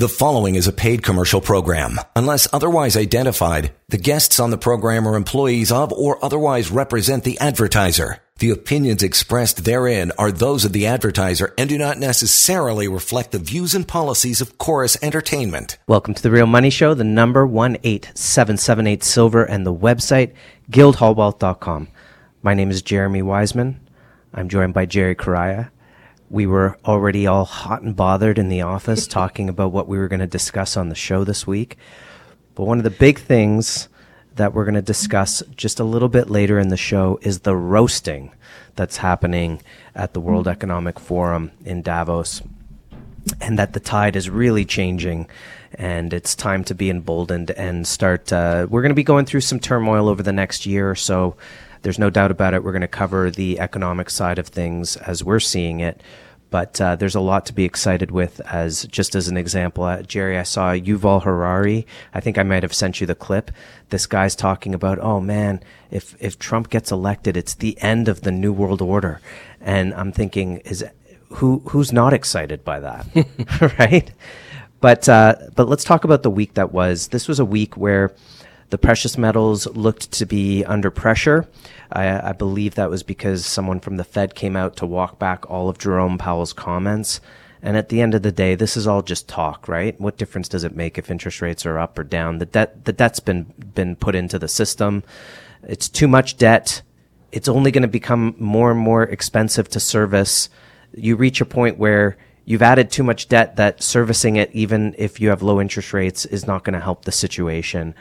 The following is a paid commercial program. Unless otherwise identified, the guests on the program are employees of or otherwise represent the advertiser. The opinions expressed therein are those of the advertiser and do not necessarily reflect the views and policies of Corus Entertainment. Welcome to the Real Money Show, the number 18778 Silver and the website guildhallwealth.com. My name is Jeremy Wiseman. I'm joined by Jerry Correia we were already all hot and bothered in the office talking about what we were going to discuss on the show this week. But one of the big things that we're going to discuss just a little bit later in the show is the roasting that's happening at the World Economic Forum in Davos. And that the tide is really changing, and it's time to be emboldened and start. Uh, we're going to be going through some turmoil over the next year or so there's no doubt about it. We're going to cover the economic side of things as we're seeing it. But uh, there's a lot to be excited with. As just as an example, uh, Jerry, I saw Yuval Harari. I think I might have sent you the clip. This guy's talking about, oh man, if if Trump gets elected, it's the end of the new world order. And I'm thinking, is who who's not excited by that, right? But uh, but let's talk about the week that was. This was a week where the precious metals looked to be under pressure. I, I, believe that was because someone from the Fed came out to walk back all of Jerome Powell's comments. And at the end of the day, this is all just talk, right? What difference does it make if interest rates are up or down? The debt, the debt's been, been put into the system. It's too much debt. It's only going to become more and more expensive to service. You reach a point where you've added too much debt that servicing it, even if you have low interest rates, is not going to help the situation.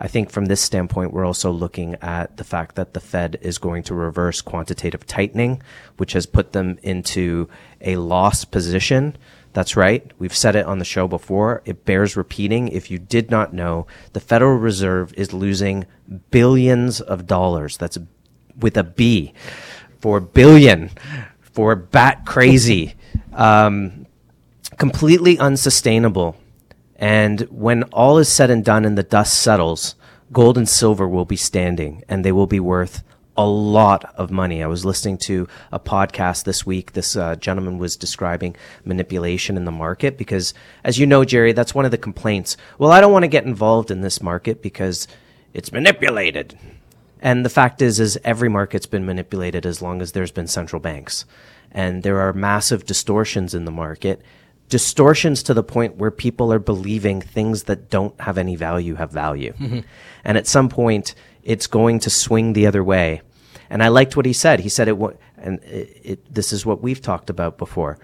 I think from this standpoint, we're also looking at the fact that the Fed is going to reverse quantitative tightening, which has put them into a loss position. That's right. We've said it on the show before. It bears repeating. If you did not know, the Federal Reserve is losing billions of dollars. That's with a B for billion, for bat crazy, um, completely unsustainable and when all is said and done and the dust settles, gold and silver will be standing and they will be worth a lot of money. I was listening to a podcast this week. This uh, gentleman was describing manipulation in the market because, as you know, Jerry, that's one of the complaints. Well, I don't want to get involved in this market because it's manipulated. And the fact is, is every market's been manipulated as long as there's been central banks. And there are massive distortions in the market distortions to the point where people are believing things that don't have any value have value. Mm-hmm. And at some point, it's going to swing the other way. And I liked what he said. He said it, and it, it, this is what we've talked about before.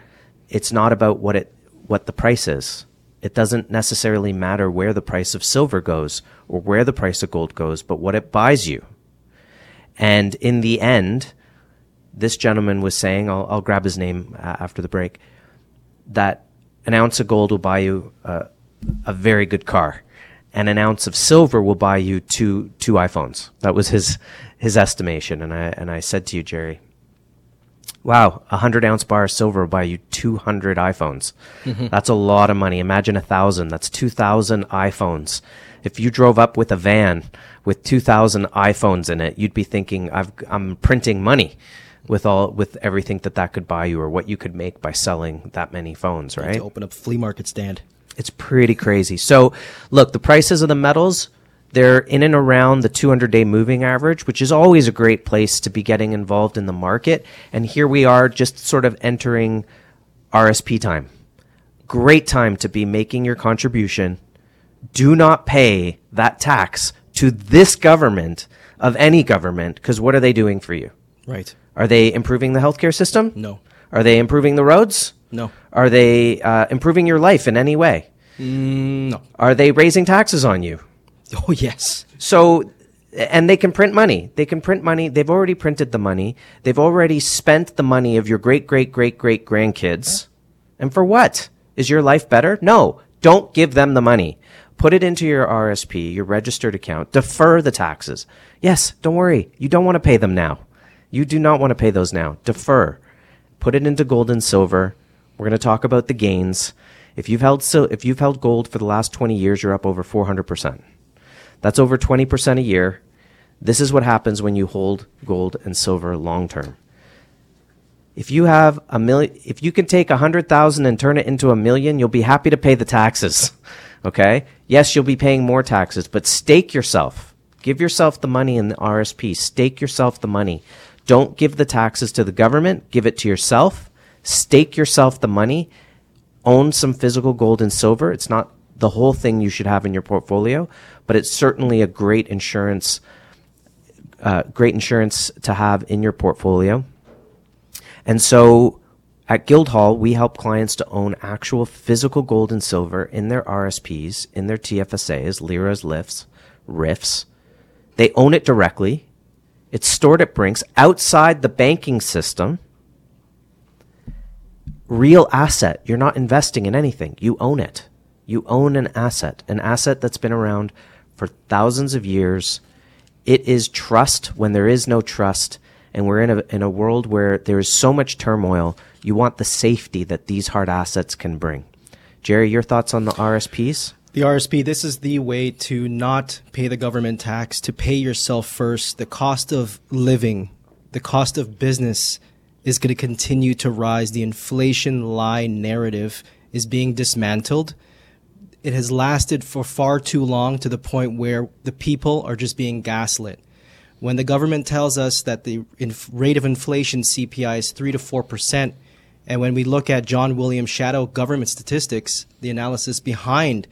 It's not about what it, what the price is. It doesn't necessarily matter where the price of silver goes or where the price of gold goes, but what it buys you. And in the end, this gentleman was saying, I'll, I'll grab his name uh, after the break, that an ounce of gold will buy you uh, a very good car, and an ounce of silver will buy you two two iPhones. That was his his estimation, and I and I said to you, Jerry, wow, a hundred ounce bar of silver will buy you two hundred iPhones. Mm-hmm. That's a lot of money. Imagine a thousand. That's two thousand iPhones. If you drove up with a van with two thousand iPhones in it, you'd be thinking, i am printing money with all with everything that that could buy you or what you could make by selling that many phones, right? To open up flea market stand. It's pretty crazy. So, look, the prices of the metals they're in and around the 200 day moving average, which is always a great place to be getting involved in the market. And here we are just sort of entering RSP time. Great time to be making your contribution. Do not pay that tax to this government of any government because what are they doing for you? Right. Are they improving the healthcare system? No. Are they improving the roads? No. Are they uh, improving your life in any way? Mm, no. Are they raising taxes on you? Oh, yes. So, and they can print money. They can print money. They've already printed the money. They've already spent the money of your great, great, great, great grandkids. And for what? Is your life better? No. Don't give them the money. Put it into your RSP, your registered account. Defer the taxes. Yes, don't worry. You don't want to pay them now. You do not want to pay those now. Defer. Put it into gold and silver. We're going to talk about the gains. If you've held so if you've held gold for the last 20 years, you're up over 400%. That's over 20% a year. This is what happens when you hold gold and silver long term. If you have a million, if you can take a hundred thousand and turn it into a million, you'll be happy to pay the taxes. Okay. Yes, you'll be paying more taxes, but stake yourself. Give yourself the money in the RSP. Stake yourself the money. Don't give the taxes to the government. Give it to yourself. Stake yourself the money. Own some physical gold and silver. It's not the whole thing you should have in your portfolio, but it's certainly a great insurance, uh, great insurance to have in your portfolio. And so at Guildhall, we help clients to own actual physical gold and silver in their RSPs, in their TFSAs, LIRAs, LIFs, RIFs. They own it directly. It's stored at Brinks outside the banking system. Real asset. You're not investing in anything. You own it. You own an asset, an asset that's been around for thousands of years. It is trust when there is no trust. And we're in a, in a world where there is so much turmoil. You want the safety that these hard assets can bring. Jerry, your thoughts on the RSPs? The RSP, this is the way to not pay the government tax, to pay yourself first. The cost of living, the cost of business is going to continue to rise. The inflation lie narrative is being dismantled. It has lasted for far too long to the point where the people are just being gaslit. When the government tells us that the inf- rate of inflation CPI is 3 to 4%, and when we look at John Williams' shadow government statistics, the analysis behind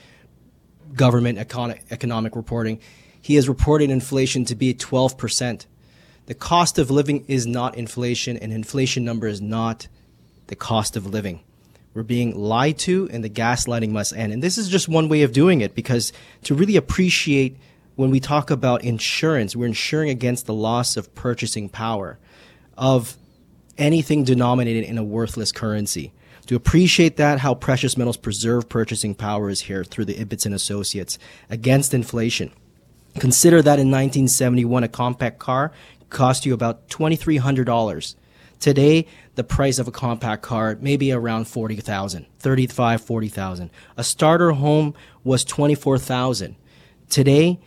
government econ- economic reporting, he has reported inflation to be 12%. The cost of living is not inflation, and inflation number is not the cost of living. We're being lied to, and the gaslighting must end. And this is just one way of doing it because to really appreciate when we talk about insurance, we're insuring against the loss of purchasing power of anything denominated in a worthless currency. To appreciate that, how precious metals preserve purchasing power is here through the Ibbotson Associates against inflation. Consider that in 1971, a compact car cost you about $2,300. Today, the price of a compact car may be around 40,000, 35, 40,000. A starter home was 24,000. Today,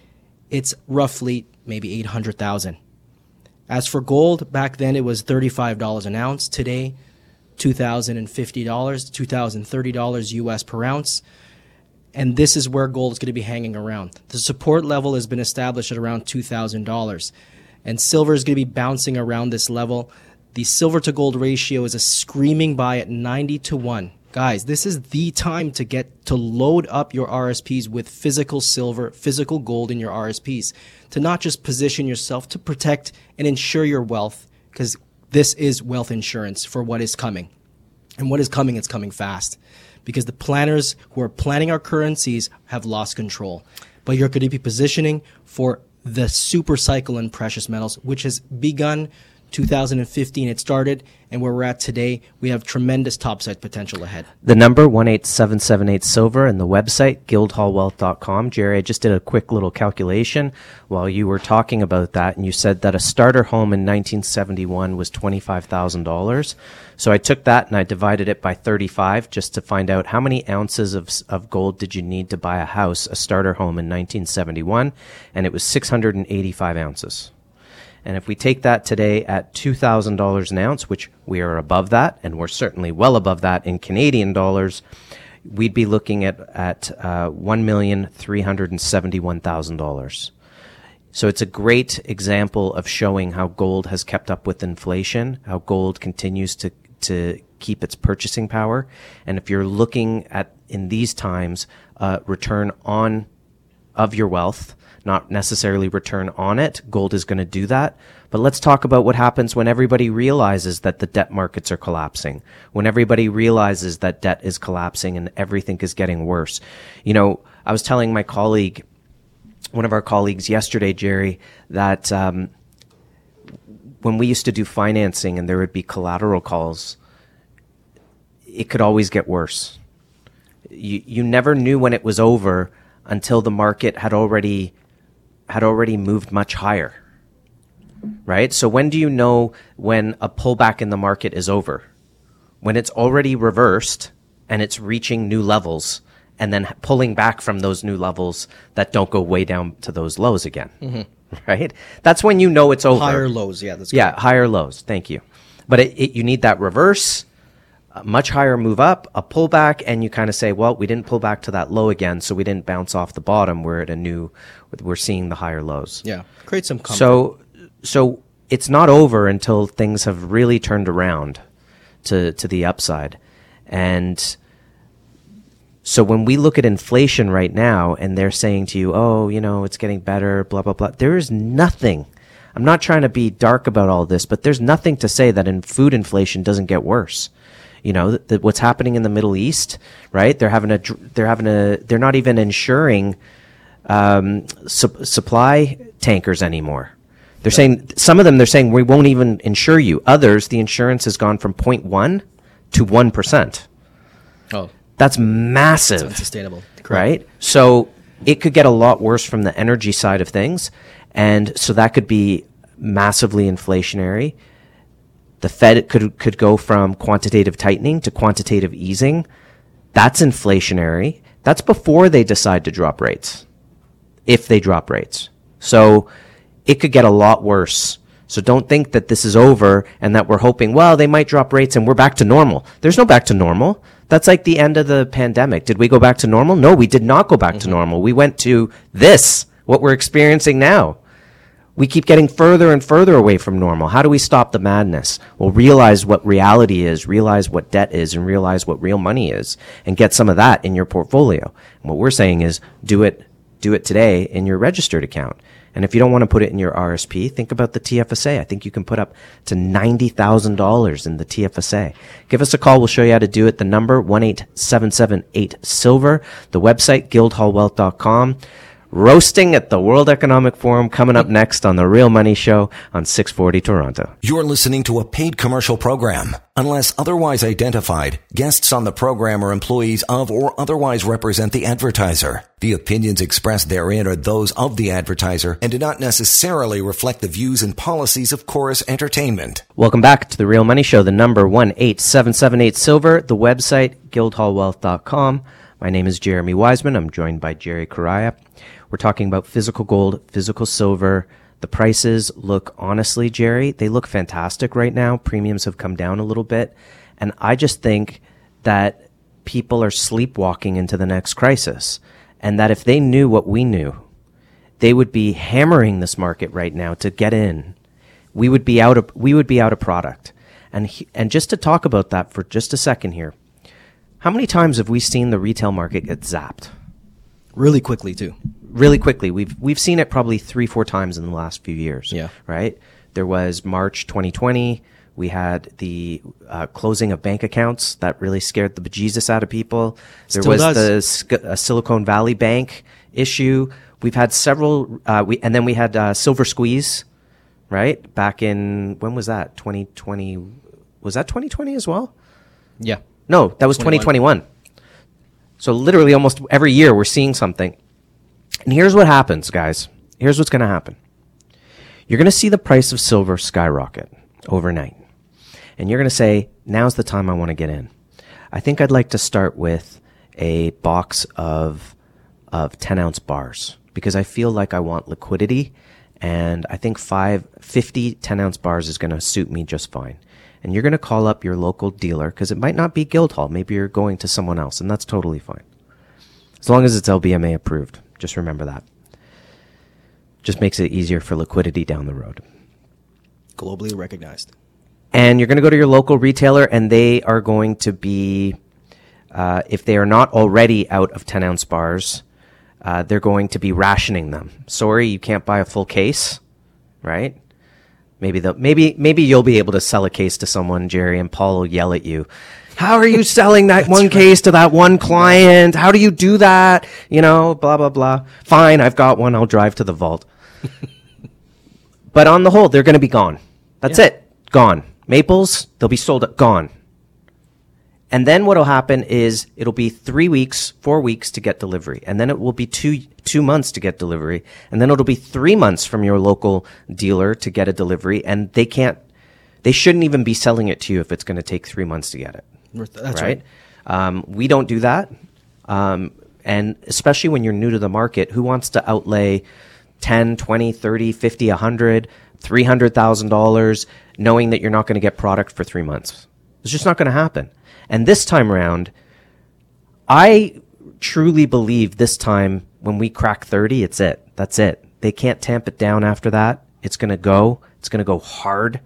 it's roughly maybe 800,000. As for gold, back then it was $35 an ounce. Today, $2,050, $2,030 US per ounce. And this is where gold is going to be hanging around. The support level has been established at around $2,000. And silver is going to be bouncing around this level. The silver to gold ratio is a screaming buy at 90 to 1. Guys, this is the time to get to load up your RSPs with physical silver, physical gold in your RSPs. To not just position yourself to protect and ensure your wealth, because this is wealth insurance for what is coming. And what is coming, it's coming fast. Because the planners who are planning our currencies have lost control. But you're going to be positioning for the super cycle in precious metals, which has begun 2015 it started and where we're at today we have tremendous topside potential ahead The number 18778 silver and the website guildhallwealth.com. Jerry, I just did a quick little calculation while you were talking about that and you said that a starter home in 1971 was $25,000. So I took that and I divided it by 35 just to find out how many ounces of, of gold did you need to buy a house, a starter home in 1971 and it was 685 ounces. And if we take that today at $2,000 an ounce, which we are above that, and we're certainly well above that in Canadian dollars, we'd be looking at, at uh, $1,371,000. So it's a great example of showing how gold has kept up with inflation, how gold continues to, to keep its purchasing power. And if you're looking at, in these times, uh, return on of your wealth, not necessarily return on it. Gold is going to do that. But let's talk about what happens when everybody realizes that the debt markets are collapsing, when everybody realizes that debt is collapsing and everything is getting worse. You know, I was telling my colleague, one of our colleagues yesterday, Jerry, that um, when we used to do financing and there would be collateral calls, it could always get worse. You, you never knew when it was over until the market had already had already moved much higher. Right? So when do you know when a pullback in the market is over? When it's already reversed and it's reaching new levels and then pulling back from those new levels that don't go way down to those lows again. Mm-hmm. Right? That's when you know it's over. higher lows yeah that's Yeah, higher lows. Thank you. But it, it, you need that reverse, a much higher move up, a pullback, and you kind of say, well, we didn't pull back to that low again, so we didn't bounce off the bottom. We're at a new, we're seeing the higher lows. Yeah, create some comfort. So, so it's not over until things have really turned around to to the upside, and so when we look at inflation right now, and they're saying to you, "Oh, you know, it's getting better," blah blah blah. There is nothing. I'm not trying to be dark about all this, but there's nothing to say that in food inflation doesn't get worse. You know, that, that what's happening in the Middle East, right? They're having a, they're having a, they're not even insuring um, su- supply tankers anymore. They're saying some of them. They're saying we won't even insure you. Others, the insurance has gone from 0.1 to one percent. oh, That's massive, unsustainable. Correct. right? So it could get a lot worse from the energy side of things, and so that could be massively inflationary. The Fed could could go from quantitative tightening to quantitative easing. That's inflationary. That's before they decide to drop rates. If they drop rates. So it could get a lot worse. So don't think that this is over and that we're hoping, well, they might drop rates and we're back to normal. There's no back to normal. That's like the end of the pandemic. Did we go back to normal? No, we did not go back to mm-hmm. normal. We went to this, what we're experiencing now. We keep getting further and further away from normal. How do we stop the madness? Well, realize what reality is, realize what debt is, and realize what real money is, and get some of that in your portfolio. And what we're saying is do it, do it today in your registered account. And if you don't want to put it in your RSP, think about the TFSA. I think you can put up to $90,000 in the TFSA. Give us a call. We'll show you how to do it. The number, 18778-SILVER. The website, guildhallwealth.com. Roasting at the World Economic Forum coming up next on The Real Money Show on 640 Toronto. You're listening to a paid commercial program. Unless otherwise identified, guests on the program are employees of or otherwise represent the advertiser. The opinions expressed therein are those of the advertiser and do not necessarily reflect the views and policies of Corus Entertainment. Welcome back to the Real Money Show. The number 18778 Silver, the website, guildhallwealth.com. My name is Jeremy Wiseman. I'm joined by Jerry Correia. We're talking about physical gold, physical silver. The prices look, honestly, Jerry, they look fantastic right now. Premiums have come down a little bit. And I just think that people are sleepwalking into the next crisis. And that if they knew what we knew, they would be hammering this market right now to get in. We would be out of we would be out of product. And he, and just to talk about that for just a second here. How many times have we seen the retail market get zapped? Really quickly too. Really quickly. We've we've seen it probably 3-4 times in the last few years. Yeah. Right? There was March 2020 we had the uh, closing of bank accounts that really scared the bejesus out of people. There Still was does. the uh, Silicon Valley Bank issue. We've had several, uh, we, and then we had uh, Silver Squeeze, right? Back in, when was that? 2020, was that 2020 as well? Yeah. No, that was 21. 2021. So literally almost every year we're seeing something. And here's what happens, guys. Here's what's going to happen. You're going to see the price of silver skyrocket overnight. And you're going to say, now's the time I want to get in. I think I'd like to start with a box of, of 10 ounce bars because I feel like I want liquidity and I think five, 50 10 ounce bars is going to suit me just fine. And you're going to call up your local dealer because it might not be Guildhall. Maybe you're going to someone else and that's totally fine. As long as it's LBMA approved. Just remember that. Just makes it easier for liquidity down the road. Globally recognized. And you're going to go to your local retailer and they are going to be, uh, if they are not already out of 10 ounce bars, uh, they're going to be rationing them. Sorry, you can't buy a full case, right? Maybe the maybe maybe you'll be able to sell a case to someone, Jerry, and Paul will yell at you. How are you selling that one case to that one client? How do you do that? You know, blah blah blah. Fine, I've got one. I'll drive to the vault. but on the whole, they're going to be gone. That's Yeah. it. Gone. Maples, they'll be sold. Gone. And then what'll happen is it'll be three weeks, four weeks to get delivery. And then it will be two, two months to get delivery. And then it'll be three months from your local dealer to get a delivery. And they can't, they shouldn't even be selling it to you if it's going to take three months to get it. That's right. Um, we don't do that. Um, and especially when you're new to the market, who wants to outlay 10, 20, 30, 50, 100, $300,000 knowing that you're not going to get product for three months. It's just not going to happen. And this time around, I truly believe this time when we crack 30, it's it. That's it. They can't tamp it down after that. It's going to go. It's going to go hard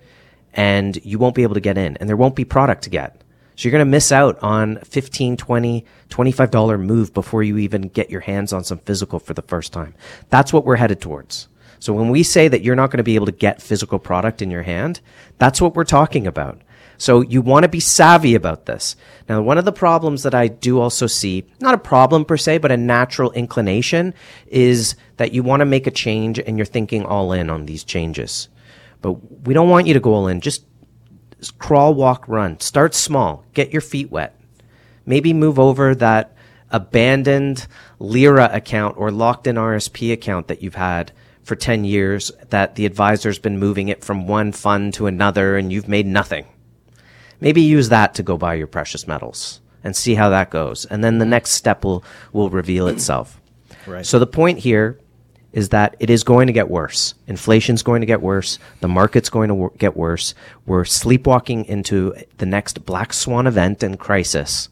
and you won't be able to get in and there won't be product to get. So you're going to miss out on 15, 20, $25 move before you even get your hands on some physical for the first time. That's what we're headed towards. So when we say that you're not going to be able to get physical product in your hand, that's what we're talking about. So you want to be savvy about this. Now, one of the problems that I do also see, not a problem per se, but a natural inclination is that you want to make a change and you're thinking all in on these changes. But we don't want you to go all in. Just crawl, walk, run. Start small. Get your feet wet. Maybe move over that abandoned LIRA account or locked in RSP account that you've had for 10 years that the advisor's been moving it from one fund to another and you've made nothing. Maybe use that to go buy your precious metals and see how that goes. And then the next step will, will reveal itself. Right. So the point here is that it is going to get worse. Inflation's going to get worse. The market's going to get worse. We're sleepwalking into the next black swan event and crisis.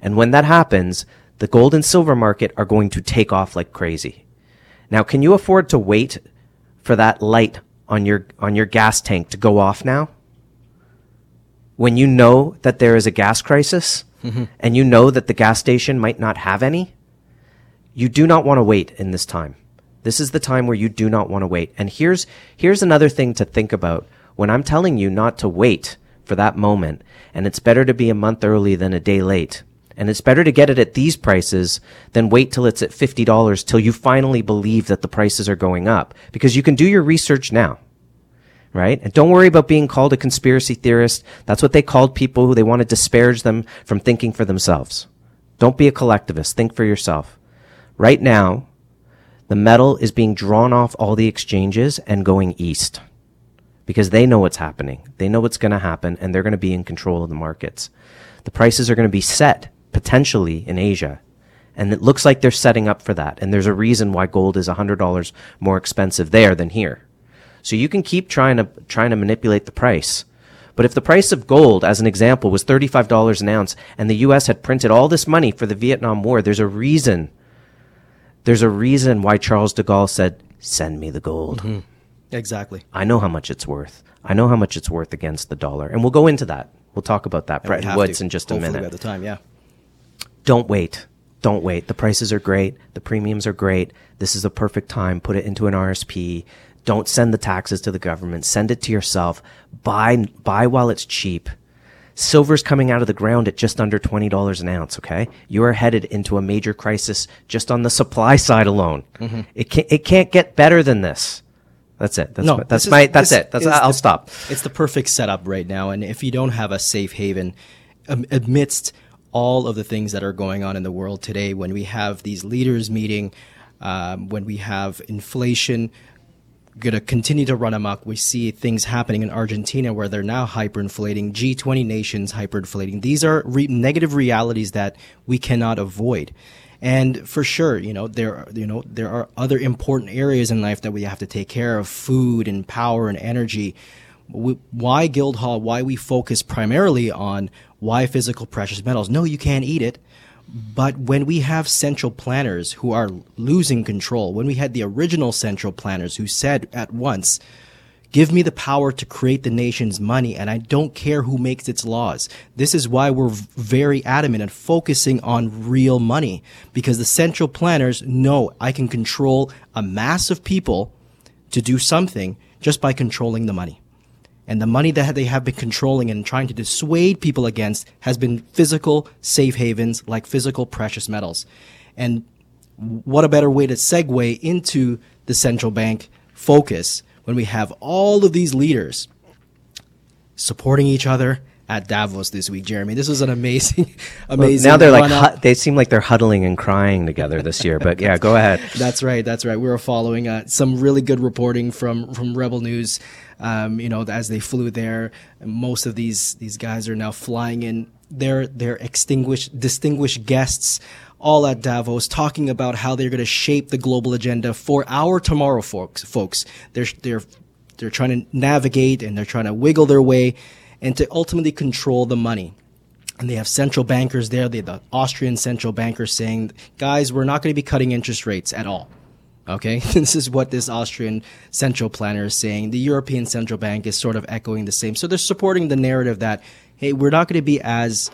And when that happens, the gold and silver market are going to take off like crazy. Now, can you afford to wait for that light on your, on your gas tank to go off now? When you know that there is a gas crisis mm-hmm. and you know that the gas station might not have any, you do not want to wait in this time. This is the time where you do not want to wait. And here's, here's another thing to think about when I'm telling you not to wait for that moment. And it's better to be a month early than a day late. And it's better to get it at these prices than wait till it's at $50 till you finally believe that the prices are going up because you can do your research now. Right? And don't worry about being called a conspiracy theorist. That's what they called people who they want to disparage them from thinking for themselves. Don't be a collectivist. Think for yourself. Right now, the metal is being drawn off all the exchanges and going east because they know what's happening. They know what's going to happen and they're going to be in control of the markets. The prices are going to be set potentially in Asia. And it looks like they're setting up for that. And there's a reason why gold is $100 more expensive there than here. So you can keep trying to, trying to manipulate the price. But if the price of gold, as an example, was $35 an ounce and the US had printed all this money for the Vietnam War, there's a reason there's a reason why Charles de Gaulle said, "Send me the gold." Mm-hmm. Exactly. I know how much it's worth. I know how much it's worth against the dollar, and we'll go into that. We'll talk about that, Bretton Woods, in just a minute. At the time, yeah. Don't wait. Don't wait. The prices are great. The premiums are great. This is the perfect time. Put it into an RSP. Don't send the taxes to the government. Send it to yourself. Buy buy while it's cheap. Silver's coming out of the ground at just under $20 an ounce, okay? You are headed into a major crisis just on the supply side alone. Mm-hmm. It can't, it can't get better than this. That's it. That's no, my, that's my, that's it. That's, I'll the, stop. It's the perfect setup right now. And if you don't have a safe haven amidst all of the things that are going on in the world today, when we have these leaders meeting, um, when we have inflation, going to continue to run amok. We see things happening in Argentina where they're now hyperinflating, G20 nations hyperinflating. These are re- negative realities that we cannot avoid. And for sure, you know, there are, you know, there are other important areas in life that we have to take care of, food and power and energy. We, why Guildhall? Why we focus primarily on why physical precious metals? No, you can't eat it. But when we have central planners who are losing control, when we had the original central planners who said at once, Give me the power to create the nation's money, and I don't care who makes its laws. This is why we're very adamant and focusing on real money, because the central planners know I can control a mass of people to do something just by controlling the money. And the money that they have been controlling and trying to dissuade people against has been physical safe havens like physical precious metals. And what a better way to segue into the central bank focus when we have all of these leaders supporting each other at Davos this week, Jeremy. This was an amazing, amazing. Well, now they're like hu- they seem like they're huddling and crying together this year. But yeah, go ahead. That's right. That's right. We were following uh, some really good reporting from from Rebel News. Um, you know, as they flew there, most of these these guys are now flying in. They're they're extinguished, distinguished guests all at Davos talking about how they're going to shape the global agenda for our tomorrow folks folks they're they're they're trying to navigate and they're trying to wiggle their way and to ultimately control the money. And they have central bankers there. They have the Austrian central banker saying, guys, we're not going to be cutting interest rates at all. Okay, this is what this Austrian central planner is saying. The European Central Bank is sort of echoing the same. So they're supporting the narrative that, hey, we're not going to be as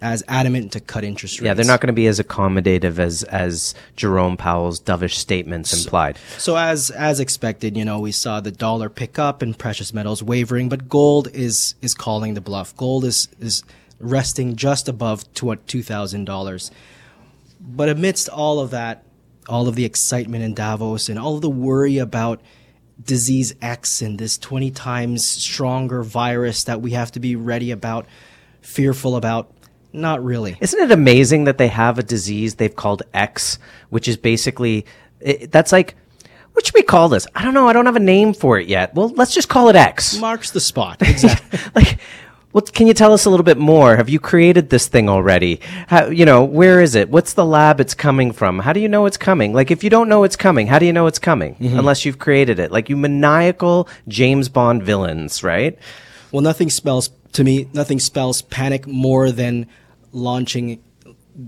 as adamant to cut interest rates. Yeah, they're not going to be as accommodative as as Jerome Powell's dovish statements implied. So as as expected, you know, we saw the dollar pick up and precious metals wavering, but gold is is calling the bluff. Gold is is resting just above to what two thousand dollars. But amidst all of that, all of the excitement in Davos and all of the worry about disease X and this 20 times stronger virus that we have to be ready about, fearful about, not really. Isn't it amazing that they have a disease they've called X, which is basically it, that's like what should we call this? I don't know. I don't have a name for it yet. Well, let's just call it X. Marks the spot. Exactly. like what can you tell us a little bit more? Have you created this thing already? How, you know, where is it? What's the lab it's coming from? How do you know it's coming? Like, if you don't know it's coming, how do you know it's coming? Mm-hmm. Unless you've created it. Like, you maniacal James Bond villains, right? Well, nothing spells, to me, nothing spells panic more than launching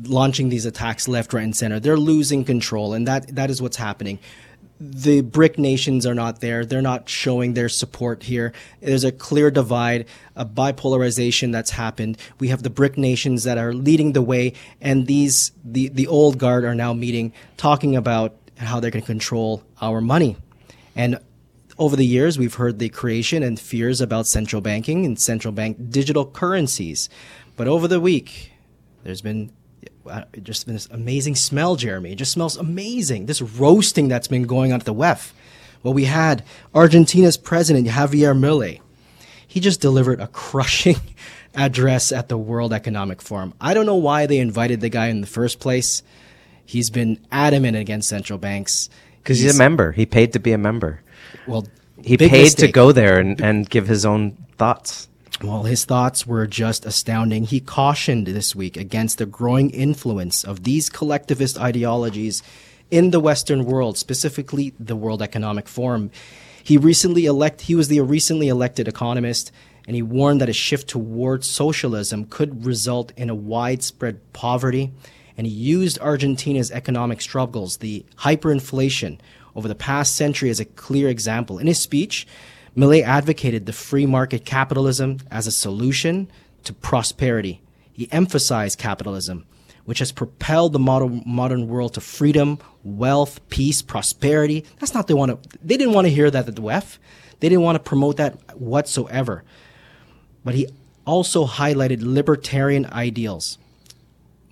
launching these attacks left, right, and center. They're losing control, and that that is what's happening. The BRIC nations are not there. They're not showing their support here. There's a clear divide, a bipolarization that's happened. We have the BRIC nations that are leading the way, and these the the old guard are now meeting, talking about how they're going to control our money. And over the years, we've heard the creation and fears about central banking and central bank digital currencies. But over the week, there's been uh, just been this amazing smell, Jeremy. It just smells amazing. This roasting that's been going on at the WEF. Well, we had Argentina's president, Javier Milei. He just delivered a crushing address at the World Economic Forum. I don't know why they invited the guy in the first place. He's been adamant against central banks. Because he's, he's, a member. He paid to be a member. Well, he paid mistake. to go there and, and give his own thoughts. Well, his thoughts were just astounding. He cautioned this week against the growing influence of these collectivist ideologies in the Western world, specifically the World Economic Forum. He recently elect he was the recently elected economist and he warned that a shift towards socialism could result in a widespread poverty and he used Argentina's economic struggles, the hyperinflation over the past century as a clear example. In his speech, Milei advocated the free market capitalism as a solution to prosperity. He emphasized capitalism, which has propelled the modern, modern world to freedom, wealth, peace, prosperity. That's not they want to. They didn't want to hear that at the WEF. They didn't want to promote that whatsoever. But he also highlighted libertarian ideals,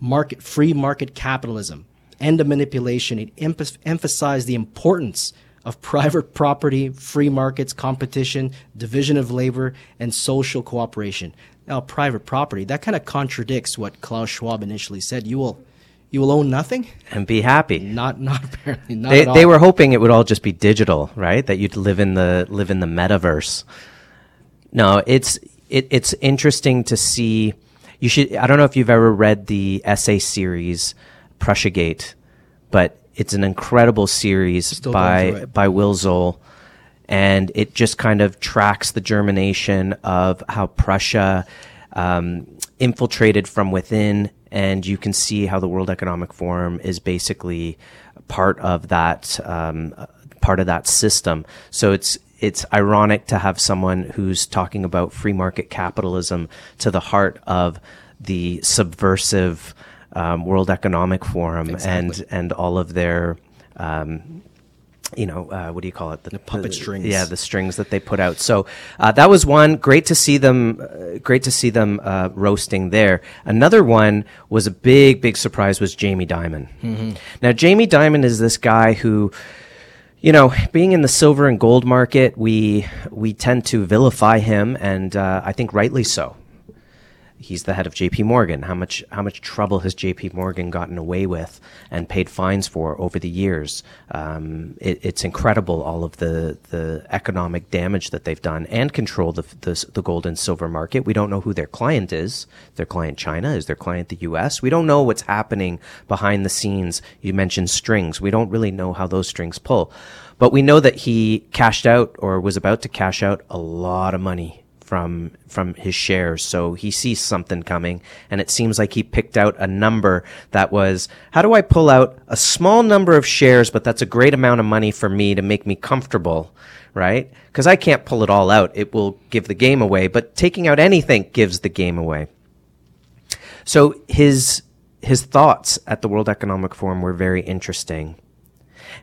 market, free market capitalism, and the manipulation. He emphasized the importance of private property, free markets, competition, division of labor, and social cooperation. Now, private property, that kind of contradicts what Klaus Schwab initially said. You will you will own nothing and be happy. Not not apparently not they, they were hoping it would all just be digital, right? That you'd live in the live in the metaverse. No, it's it, it's interesting to see. You should. I don't know if you've ever read the essay series Prussiagate, but it's an incredible series Still by by Will Zoll, and it just kind of tracks the germination of how Prussia um, infiltrated from within, and you can see how the World Economic Forum is basically part of that um, part of that system. So it's it's ironic to have someone who's talking about free market capitalism to the heart of the subversive um, World Economic Forum exactly. and and all of their um, you know, uh, what do you call it? The, the puppet the, strings. Yeah, the strings that they put out. So uh, that was one. Great to see them. Uh, great to see them uh, roasting there. Another one was a big, big surprise. Was Jamie Dimon. Mm-hmm. Now, Jamie Dimon is this guy who. You know, being in the silver and gold market, we we tend to vilify him, and uh, I think rightly so he's the head of JP Morgan. How much how much trouble has JP Morgan gotten away with and paid fines for over the years? Um, it, it's incredible all of the the economic damage that they've done and control the, the, the gold and silver market. We don't know who their client is. Their client China is their client the U.S. We don't know what's happening behind the scenes. You mentioned strings. We don't really know how those strings pull. But we know that he cashed out or was about to cash out a lot of money from from his shares. So he sees something coming and it seems like he picked out a number that was how do I pull out a small number of shares but that's a great amount of money for me to make me comfortable, right? Cuz I can't pull it all out. It will give the game away, but taking out anything gives the game away. So his his thoughts at the World Economic Forum were very interesting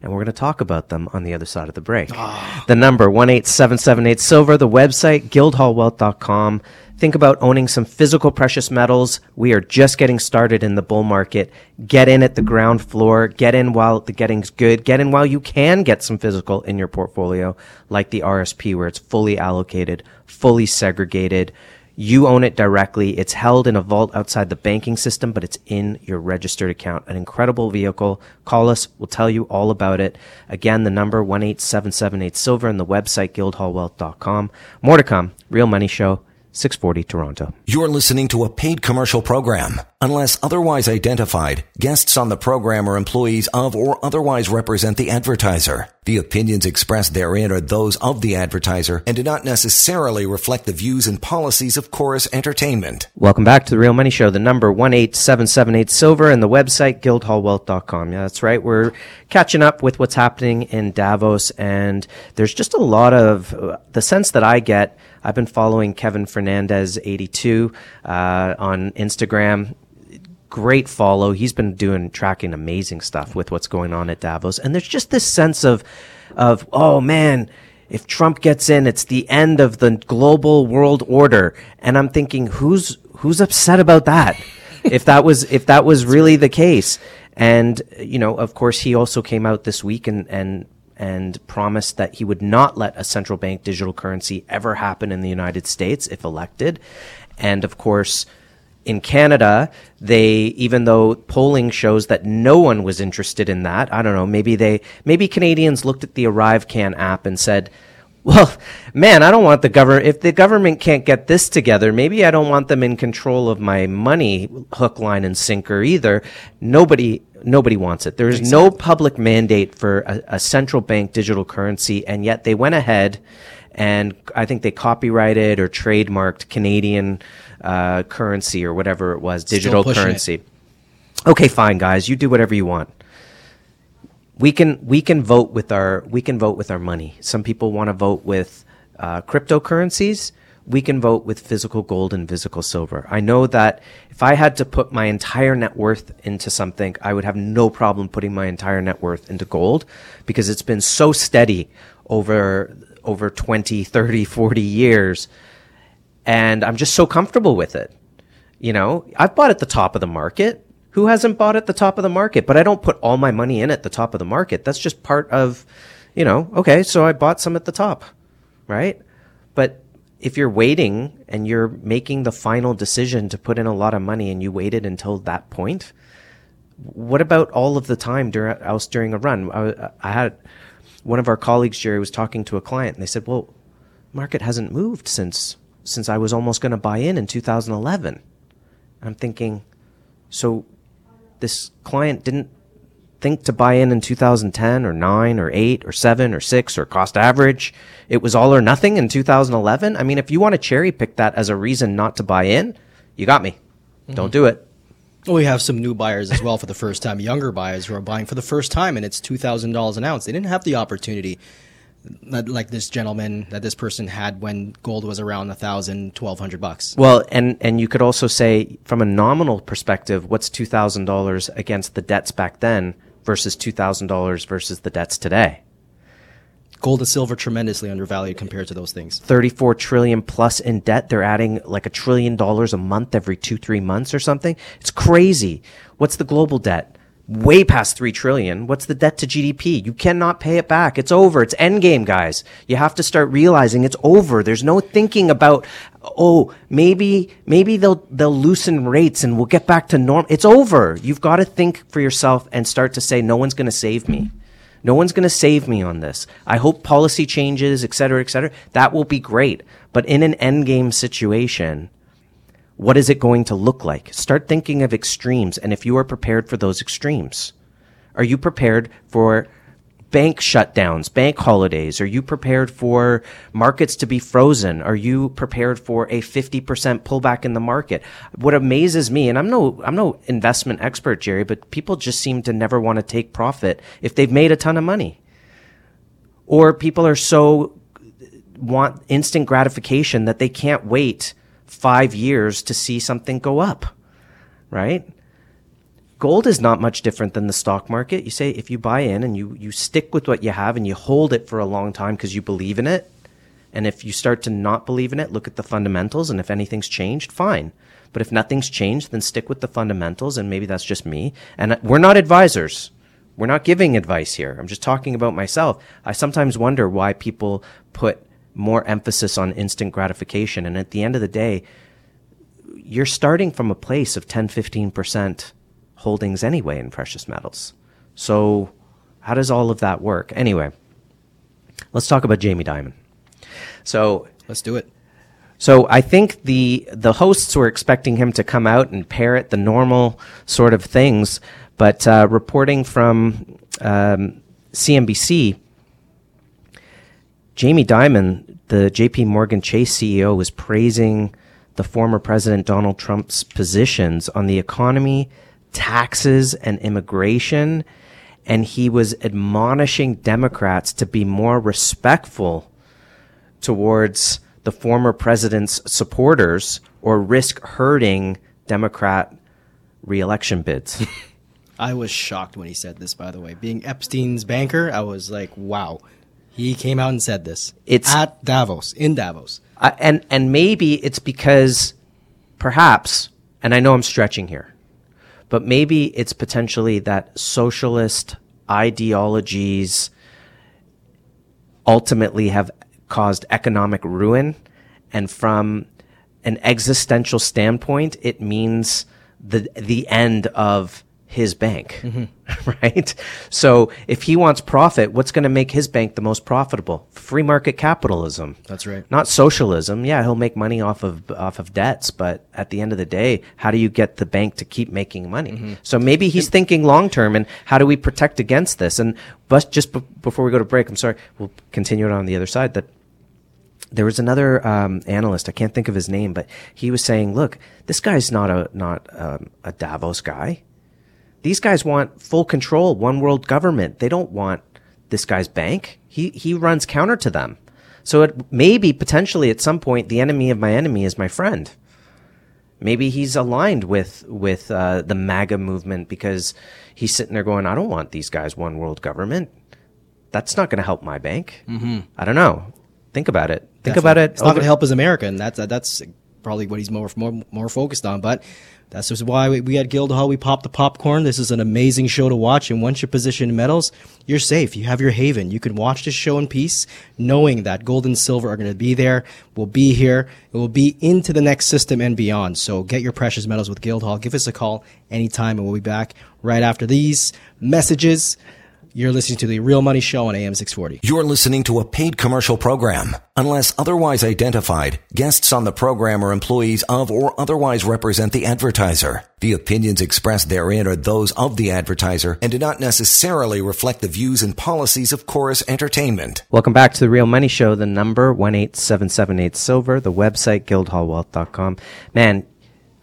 and we're going to talk about them on the other side of the break. Oh. The number 18778 silver, the website guildhallwealth.com. Think about owning some physical precious metals. We are just getting started in the bull market. Get in at the ground floor. Get in while the getting's good. Get in while you can get some physical in your portfolio, like the RSP where it's fully allocated, fully segregated you own it directly. It's held in a vault outside the banking system, but it's in your registered account. An incredible vehicle. Call us. We'll tell you all about it. Again, the number 18778 silver and the website guildhallwealth.com. More to come. Real Money Show. 640 Toronto. You're listening to a paid commercial program. Unless otherwise identified, guests on the program are employees of or otherwise represent the advertiser. The opinions expressed therein are those of the advertiser and do not necessarily reflect the views and policies of Corus Entertainment. Welcome back to the Real Money Show. The number 18778 Silver and the website guildhallwealth.com. Yeah, that's right. We're catching up with what's happening in Davos and there's just a lot of uh, the sense that I get I've been following Kevin Fernandez 82 uh, on Instagram. Great follow. He's been doing tracking amazing stuff with what's going on at Davos, and there's just this sense of of oh man, if Trump gets in, it's the end of the global world order. And I'm thinking, who's who's upset about that? if that was if that was really the case, and you know, of course, he also came out this week and and and promised that he would not let a central bank digital currency ever happen in the United States if elected. And of course, in Canada, they, even though polling shows that no one was interested in that, I don't know, maybe they, maybe Canadians looked at the ArriveCan app and said, well, man, I don't want the government, if the government can't get this together, maybe I don't want them in control of my money, hook, line, and sinker either. Nobody, nobody wants it. There is exactly. no public mandate for a, a, central bank digital currency, and yet they went ahead and I think they copyrighted or trademarked Canadian uh, currency or whatever it was, digital currency. It. Okay, fine, guys, you do whatever you want. We can we can vote with our we can vote with our money. Some people want to vote with uh, cryptocurrencies we can vote with physical gold and physical silver. I know that if I had to put my entire net worth into something, I would have no problem putting my entire net worth into gold because it's been so steady over over 20, 30, 40 years and I'm just so comfortable with it. You know, I've bought at the top of the market. Who hasn't bought at the top of the market? But I don't put all my money in at the top of the market. That's just part of, you know, okay, so I bought some at the top, right? But if you're waiting and you're making the final decision to put in a lot of money and you waited until that point, what about all of the time during, else during a run? I, I had one of our colleagues, Jerry, was talking to a client and they said, well, market hasn't moved since, since I was almost going to buy in in 2011. I'm thinking, so this client didn't think to buy in in 2010 or 9 or 8 or 7 or 6 or cost average. It was all or nothing in 2011. I mean, if you want to cherry pick that as a reason not to buy in, you got me. Mm-hmm. Don't do it. We have some new buyers as well for the first time, younger buyers who are buying for the first time and it's $2,000 an ounce. They didn't have the opportunity like this gentleman that this person had when gold was around a thousand, twelve hundred bucks. Well, and and you could also say from a nominal perspective, what's two thousand dollars against the debts back then versus $2,000 versus the debts today. Gold and silver tremendously undervalued compared to those things. 34 trillion plus in debt. They're adding like a trillion dollars a month every two, three months or something. It's crazy. What's the global debt? Way past 3 trillion. What's the debt to GDP? You cannot pay it back. It's over. It's endgame, guys. You have to start realizing it's over. There's no thinking about, oh, maybe, maybe they'll, they'll loosen rates and we'll get back to norm. It's over. You've got to think for yourself and start to say, no one's going to save me. No one's going to save me on this. I hope policy changes, et cetera, et cetera. That will be great. But in an endgame situation, what is it going to look like? Start thinking of extremes and if you are prepared for those extremes. Are you prepared for bank shutdowns, bank holidays? Are you prepared for markets to be frozen? Are you prepared for a 50% pullback in the market? What amazes me, and I'm no, I'm no investment expert, Jerry, but people just seem to never want to take profit if they've made a ton of money. Or people are so want instant gratification that they can't wait five years to see something go up, right? Gold is not much different than the stock market. You say if you buy in and you, you stick with what you have and you hold it for a long time because you believe in it, and if you start to not believe in it, look at the fundamentals, and if anything's changed, fine. But if nothing's changed, then stick with the fundamentals, and maybe that's just me. And we're not advisors. We're not giving advice here. I'm just talking about myself. I sometimes wonder why people put more emphasis on instant gratification. And at the end of the day, you're starting from a place of 10, 15% holdings anyway in precious metals. So, how does all of that work? Anyway, let's talk about Jamie Dimon. So, let's do it. So I think the the hosts were expecting him to come out and parrot the normal sort of things, but uh, reporting from um, CNBC, Jamie Dimon, the J.P. Morgan Chase CEO, was praising the former President Donald Trump's positions on the economy taxes and immigration. And he was admonishing Democrats to be more respectful towards the former president's supporters or risk hurting Democrat reelection bids. I was shocked when he said this, by the way. Being Epstein's banker, I was like, wow. He came out and said this. It's at Davos, in Davos. Uh, and, and maybe it's because perhaps, and I know I'm stretching here, but maybe it's potentially that socialist ideologies ultimately have caused economic ruin. And from an existential standpoint, it means the, the end of his bank, mm-hmm. right? So if he wants profit, what's going to make his bank the most profitable? Free market capitalism. That's right. Not socialism. Yeah, he'll make money off of off of debts, but at the end of the day, how do you get the bank to keep making money? Mm-hmm. So maybe he's thinking long term, and how do we protect against this? And but just b- before we go to break, I'm sorry, we'll continue it on the other side. That there was another um, analyst. I can't think of his name, but he was saying, "Look, this guy's not a not um, a Davos guy." These guys want full control, one world government. They don't want this guy's bank. He he runs counter to them. So it maybe potentially at some point the enemy of my enemy is my friend. Maybe he's aligned with with uh, the MAGA movement because he's sitting there going, "I don't want these guys one world government. That's not going to help my bank." Mm-hmm. I don't know. Think about it. Think about it. It's not going to help his America, and that's that's probably what he's more more more focused on. But that's just why we, we at Guildhall, we pop the popcorn. This is an amazing show to watch. And once you're positioned in metals, you're safe. You have your haven. You can watch this show in peace, knowing that gold and silver are going to be there, will be here. It will be into the next system and beyond. So get your precious metals with Guildhall. Give us a call anytime and we'll be back right after these messages. You're listening to the Real Money Show on AM 640. You're listening to a paid commercial program. Unless otherwise identified, guests on the program are employees of or otherwise represent the advertiser. The opinions expressed therein are those of the advertiser and do not necessarily reflect the views and policies of Corus Entertainment. Welcome back to the Real Money Show. The number 18778 Silver, the website guildhallwealth.com. Man,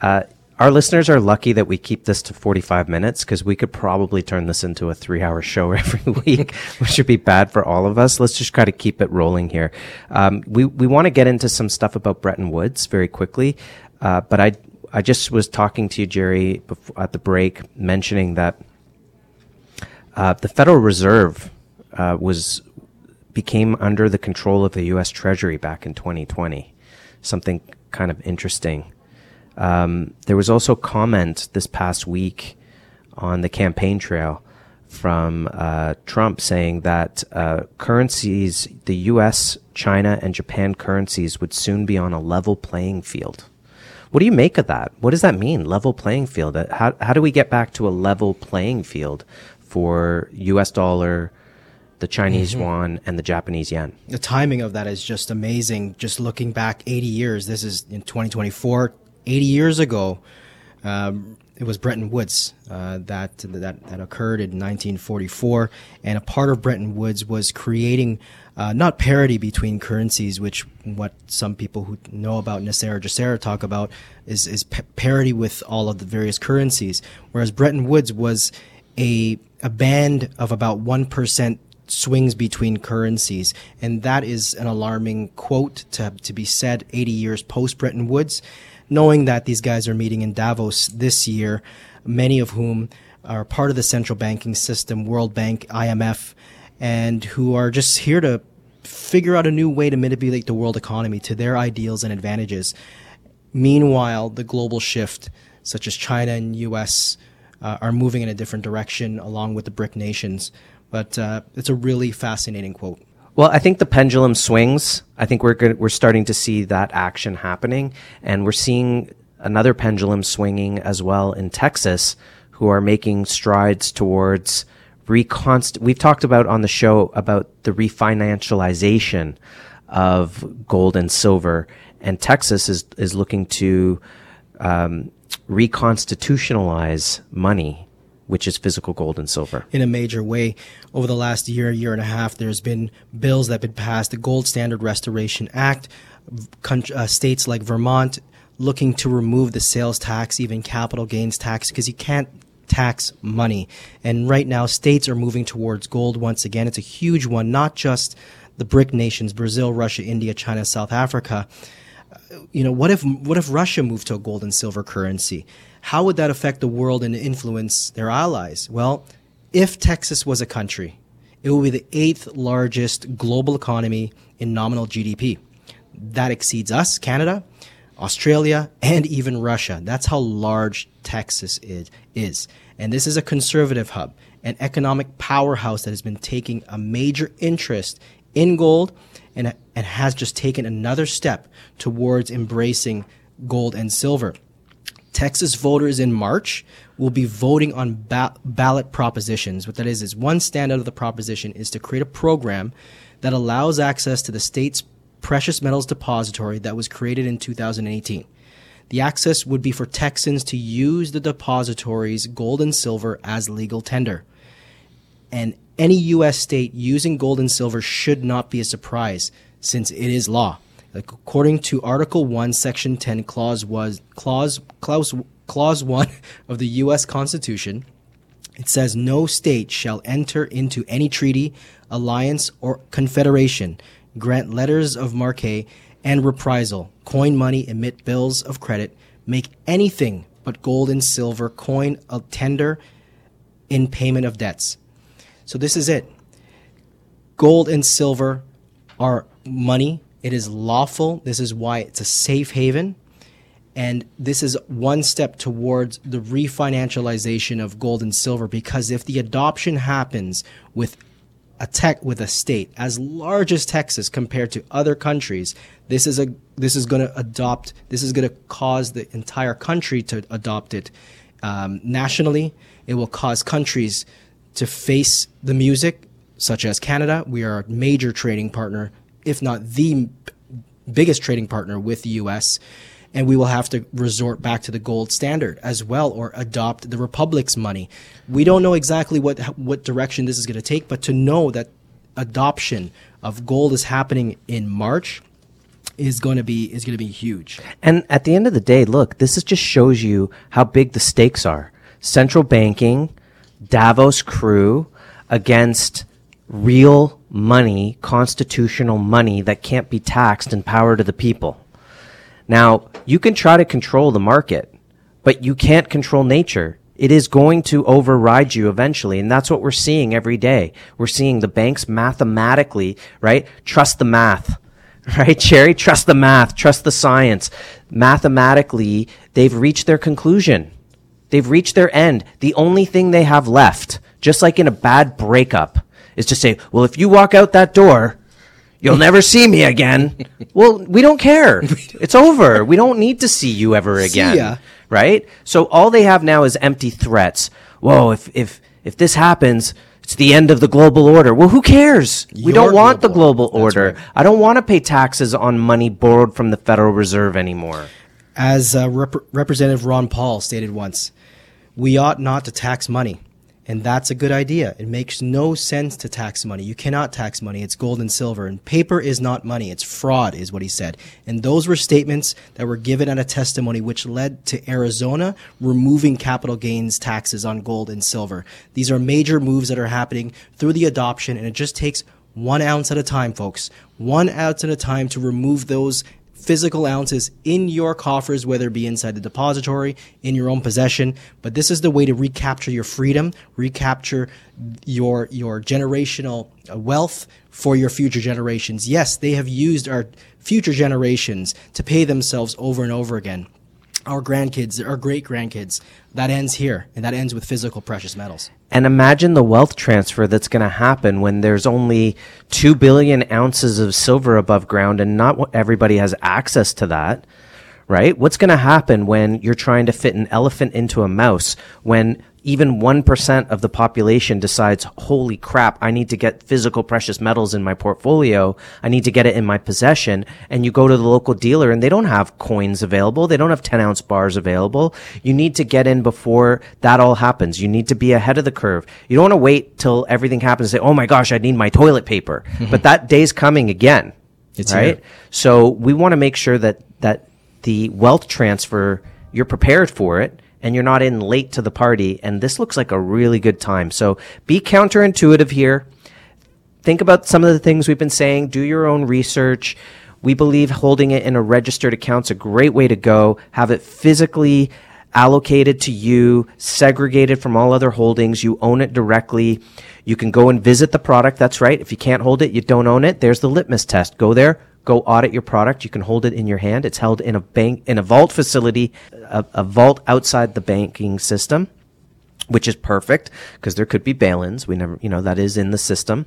uh, our listeners are lucky that we keep this to 45 minutes because we could probably turn this into a three hour show every week, which would be bad for all of us. Let's just try to keep it rolling here. Um, we, we want to get into some stuff about Bretton Woods very quickly. Uh, but I, I just was talking to you, Jerry, before, at the break, mentioning that uh, the Federal Reserve uh, was became under the control of the U.S. Treasury back in 2020. Something kind of interesting. Um, there was also comment this past week on the campaign trail from uh, Trump saying that uh, currencies, the U.S., China, and Japan currencies would soon be on a level playing field. What do you make of that? What does that mean, level playing field? How, how do we get back to a level playing field for U.S. dollar, the Chinese mm-hmm. yuan, and the Japanese yen? The timing of that is just amazing. Just looking back 80 years, this is in 2024, 80 years ago, um, it was Bretton Woods uh, that, that that occurred in 1944, and a part of Bretton Woods was creating uh, not parity between currencies, which what some people who know about NESARA GESARA talk about is is parity with all of the various currencies, whereas Bretton Woods was a a band of about one percent swings between currencies, and that is an alarming quote to to be said 80 years post Bretton Woods knowing that these guys are meeting in Davos this year, many of whom are part of the central banking system, World Bank, IMF, and who are just here to figure out a new way to manipulate the world economy to their ideals and advantages. Meanwhile, the global shift, such as China and US, uh, are moving in a different direction along with the BRIC nations. But uh, it's a really fascinating quote. Well, I think the pendulum swings. I think we're we're starting to see that action happening, and we're seeing another pendulum swinging as well in Texas, who are making strides towards reconst. We've talked about on the show about the refinancialization of gold and silver, and Texas is is looking to um, reconstitutionalize money which is physical gold and silver. In a major way. Over the last year, year and a half, there's been bills that have been passed, the Gold Standard Restoration Act, uh, states like Vermont looking to remove the sales tax, even capital gains tax, because you can't tax money. And right now, states are moving towards gold once again. It's a huge one, not just the BRIC nations, Brazil, Russia, India, China, South Africa. Uh, you know, what if, what if Russia moved to a gold and silver currency? How would that affect the world and influence their allies? Well, if Texas was a country, it would be the eighth largest global economy in nominal GDP. That exceeds us, Canada, Australia, and even Russia. That's how large Texas is. And this is a conservative hub, an economic powerhouse that has been taking a major interest in gold and, and has just taken another step towards embracing gold and silver. Texas voters in March will be voting on ba- ballot propositions. What that is is one standout of the proposition is to create a program that allows access to the state's precious metals depository that was created in 2018. The access would be for Texans to use the depository's gold and silver as legal tender. And any U.S. state using gold and silver should not be a surprise since it is law. According to Article 1, Section 10, Clause, was, clause, clause, clause 1 of the U.S. Constitution, it says, No state shall enter into any treaty, alliance, or confederation, grant letters of marque and reprisal, coin money, emit bills of credit, make anything but gold and silver coin a tender in payment of debts. So this is it. Gold and silver are money it is lawful. This is why it's a safe haven. And this is one step towards the refinancialization of gold and silver because if the adoption happens with a tech with a state as large as Texas compared to other countries, this is a this is going to adopt this is going to cause the entire country to adopt it um, nationally. It will cause countries to face the music, such as Canada. We are a major trading partner if not the biggest trading partner with the U.S. And we will have to resort back to the gold standard as well, or adopt the republic's money. We don't know exactly what what direction this is going to take, but to know that adoption of gold is happening in March is going to be is going to be huge. And at the end of the day, look, this is just shows you how big the stakes are. Central banking, Davos crew against real money, constitutional money that can't be taxed and power to the people. Now, you can try to control the market, but you can't control nature. It is going to override you eventually. And that's what we're seeing every day. We're seeing the banks mathematically, right? Trust the math, right? Jerry, trust the math, trust the science. Mathematically, they've reached their conclusion. They've reached their end. The only thing they have left, just like in a bad breakup, is to say, well, if you walk out that door, you'll never see me again. well, we don't care. It's over. We don't need to see you ever again. Right? So all they have now is empty threats. Whoa, if, if, if this happens, it's the end of the global order. Well, who cares? Your we don't want global. the global order. Right. I don't want to pay taxes on money borrowed from the Federal Reserve anymore. As uh, Rep- Representative Ron Paul stated once, we ought not to tax money. And that's a good idea. It makes no sense to tax money. You cannot tax money. It's gold and silver. And paper is not money. It's fraud, is what he said. And those were statements that were given at a testimony which led to Arizona removing capital gains taxes on gold and silver. These are major moves that are happening through the adoption, and it just takes one ounce at a time, folks. One ounce at a time to remove those physical ounces in your coffers, whether it be inside the depository, in your own possession. But this is the way to recapture your freedom, recapture your your generational uh, wealth for your future generations. Yes, they have used our future generations to pay themselves over and over again. Our grandkids, our great grandkids, that ends here, and that ends with physical precious metals. And imagine the wealth transfer that's going to happen when there's only 2 billion ounces of silver above ground and not everybody has access to that, right? What's going to happen when you're trying to fit an elephant into a mouse when even 1% of the population decides, holy crap, I need to get physical precious metals in my portfolio. I need to get it in my possession. And you go to the local dealer and they don't have coins available. They don't have 10 ounce bars available. You need to get in before that all happens. You need to be ahead of the curve. You don't want to wait till everything happens and say, oh my gosh, I need my toilet paper. but that day's coming again. It's right. here. So we want to make sure that, that the wealth transfer, you're prepared for it and you're not in late to the party. And this looks like a really good time. So be counterintuitive here. Think about some of the things we've been saying. Do your own research. We believe holding it in a registered account's a great way to go. Have it physically allocated to you, segregated from all other holdings. You own it directly. You can go and visit the product. That's right. If you can't hold it, you don't own it. There's the litmus test. Go there, go audit your product. You can hold it in your hand. It's held in a bank, in a vault facility, a, a vault outside the banking system, which is perfect because there could be bail-ins. We never, you know, that is in the system.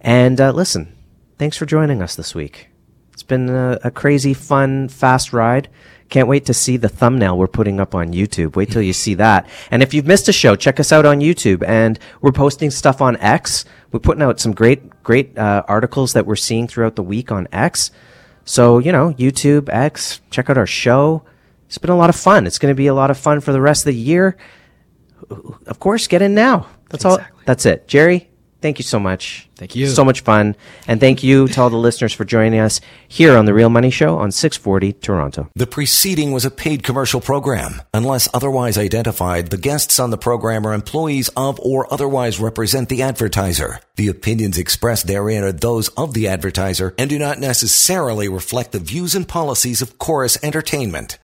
And uh, listen, thanks for joining us this week. It's been a, a crazy, fun, fast ride. Can't wait to see the thumbnail we're putting up on YouTube. Wait till you see that. And if you've missed a show, check us out on YouTube. And we're posting stuff on X. We're putting out some great, great uh, articles that we're seeing throughout the week on X. So, you know, YouTube, X, check out our show. It's been a lot of fun. It's going to be a lot of fun for the rest of the year. Of course, get in now. That's all. That's it. Jerry, thank you so much. Thank you. So much fun. And thank you to all the listeners for joining us here on The Real Money Show on 640 Toronto. The preceding was a paid commercial program. Unless otherwise identified, the guests on the program are employees of or otherwise represent the advertiser. The opinions expressed therein are those of the advertiser and do not necessarily reflect the views and policies of Corus Entertainment.